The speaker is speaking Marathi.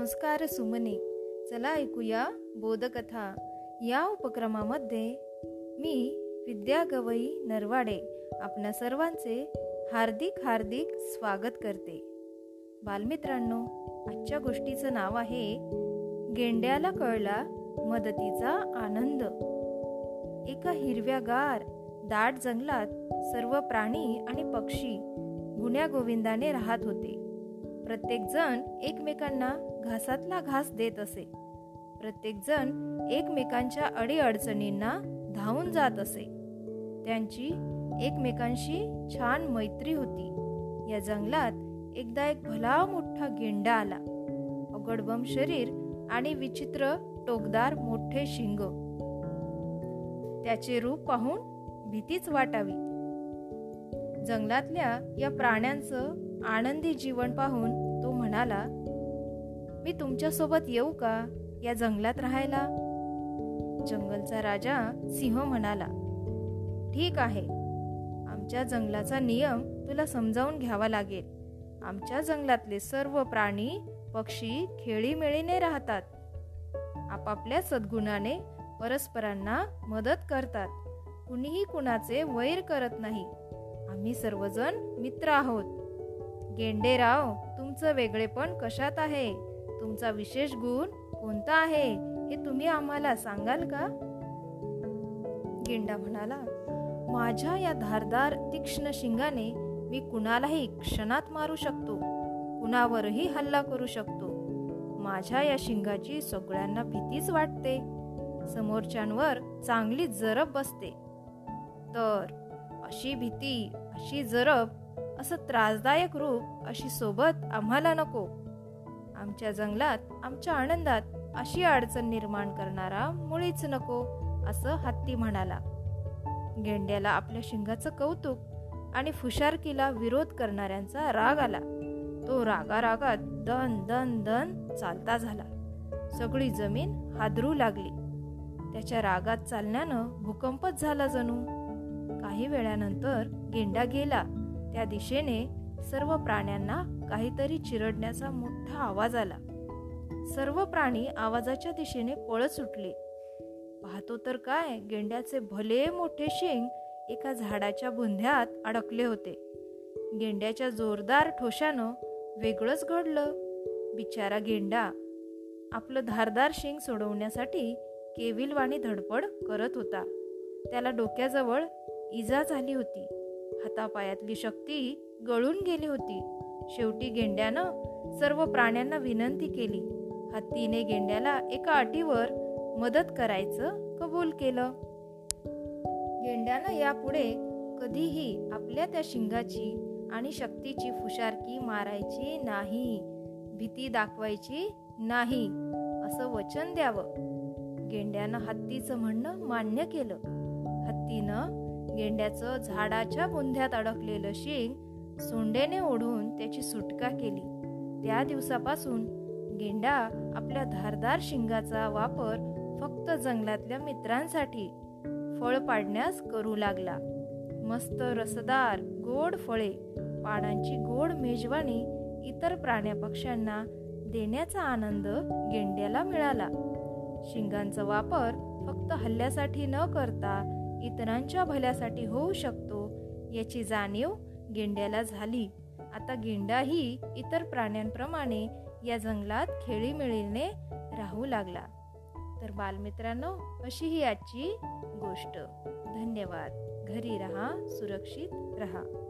संस्कार सुमने. चला ऐकूया बोधकथा. या उपक्रमामध्ये मी विद्या गवई नरवाडे आपल्या सर्वांचे हार्दिक हार्दिक स्वागत करते. बालमित्रांनो आजच्या गोष्टीचं नाव आहे गेंड्याला कळला मदतीचा आनंद. एका हिरव्यागार दाट जंगलात सर्व प्राणी आणि पक्षी गुण्या गोविंदाने राहत होते. प्रत्येकजण एकमेकांना घासातला घास देत असे. प्रत्येकजण एकमेकांच्या अडीअडचणींना धावून जात असे. त्यांची एकमेकांशी छान मैत्री होती. या जंगलात एकदा एक भला मोठा गेंडा आला. अगडबम शरीर आणि विचित्र टोकदार मोठे शिंग. त्याचे रूप पाहून भीतीच वाटावी. जंगलातल्या या प्राण्यांचं आनंदी जीवन पाहून तो म्हणाला मी तुमच्यासोबत येऊ का या जंगलात राहायला? जंगलचा राजा सिंह म्हणाला ठीक आहे. आमच्या जंगलाचा नियम तुला समजावून घ्यावा लागेल. आमच्या जंगलातले सर्व प्राणी पक्षी खेळीमेळीने राहतात. आपापल्या सद्गुणाने परस्परांना मदत करतात. कुणीही कुणाचे वैर करत नाही. आम्ही सर्वजण मित्र आहोत. गेंडेराव तुमचं वेगळेपण कशात आहे? तुमचा विशेष गुण कोणता आहे? हे तुम्ही आम्हाला सांगाल का? गेंडा म्हणाला माझ्या या धारदार तीक्ष्ण शिंगाने मी कुणालाही क्षणात मारू शकतो कुणावरही हल्ला करू शकतो. माझ्या या शिंगाची सगळ्यांना भीतीच वाटते. समोरच्यांवर चांगली जरब बसते. तर अशी भीती अशी जरब असं त्रासदायक रूप अशी सोबत आम्हाला नको. आमच्या जंगलात आमच्या आनंदात अशी अडचण निर्माण करणारा मुळीच नको असं हत्ती म्हणाला. गेंड्याला आपल्या शिंगाचं कौतुक आणि फुशारकीला विरोध करणाऱ्यांचा राग आला. तो रागा रागात दन दन दन चालता झाला. सगळी जमीन हादरू लागली. त्याच्या रागात चालण्यानं भूकंपच झाला जणू. काही वेळानंतर गेंडा गेला. त्या दिशेने सर्व प्राण्यांना काहीतरी चिरडण्याचा मोठा आवाज आला. सर्व प्राणी आवाजाच्या दिशेने पळत सुटले. पाहतो तर काय गेंड्याचे भले मोठे शेंग एका झाडाच्या बुंध्यात अडकले होते. गेंड्याच्या जोरदार ठोशानं वेगळंच घडलं. बिचारा गेंडा आपलं धारदार शेंग सोडवण्यासाठी केविलवाणी धडपड करत होता. त्याला डोक्याजवळ इजा झाली होती. हातापायातली शक्ती गळून गेली होती. शेवटी गेंड्यानं सर्व प्राण्यांना विनंती केली. हत्तीने गेंड्याला एका अटीवर मदत करायचं कबूल केलं. गेंड्यानं यापुढे कधीही आपल्या त्या शिंगाची आणि शक्तीची फुशारकी मारायची नाही भीती दाखवायची नाही असं वचन द्यावं. गेंड्यानं हत्तीचं म्हणणं मान्य केलं. हत्तीनं गेंड्याचं झाडाच्या बुंध्यात अडकलेलं शिंग सोंडेने ओढून त्याची सुटका केली. त्या दिवसापासून गेंडा आपल्या धारदार शिंगाचा वापर फक्त जंगलातल्या मित्रांसाठी फळ पाडण्यास करू लागला. मस्त रसदार गोड फळे पानांची गोड मेजवानी इतर प्राण्या पक्ष्यांना देण्याचा आनंद गेंड्याला मिळाला. शिंगांचा वापर फक्त हल्ल्यासाठी न करता इतरांच्या भल्यासाठी होऊ शकतो याची जाणीव गेंड्याला झाली. आता गेंडाही इतर प्राण्यांप्रमाणे या जंगलात खेळीमेळीने राहू लागला. तर बालमित्रांनो अशी ही आजची गोष्ट. धन्यवाद. घरी रहा सुरक्षित रहा.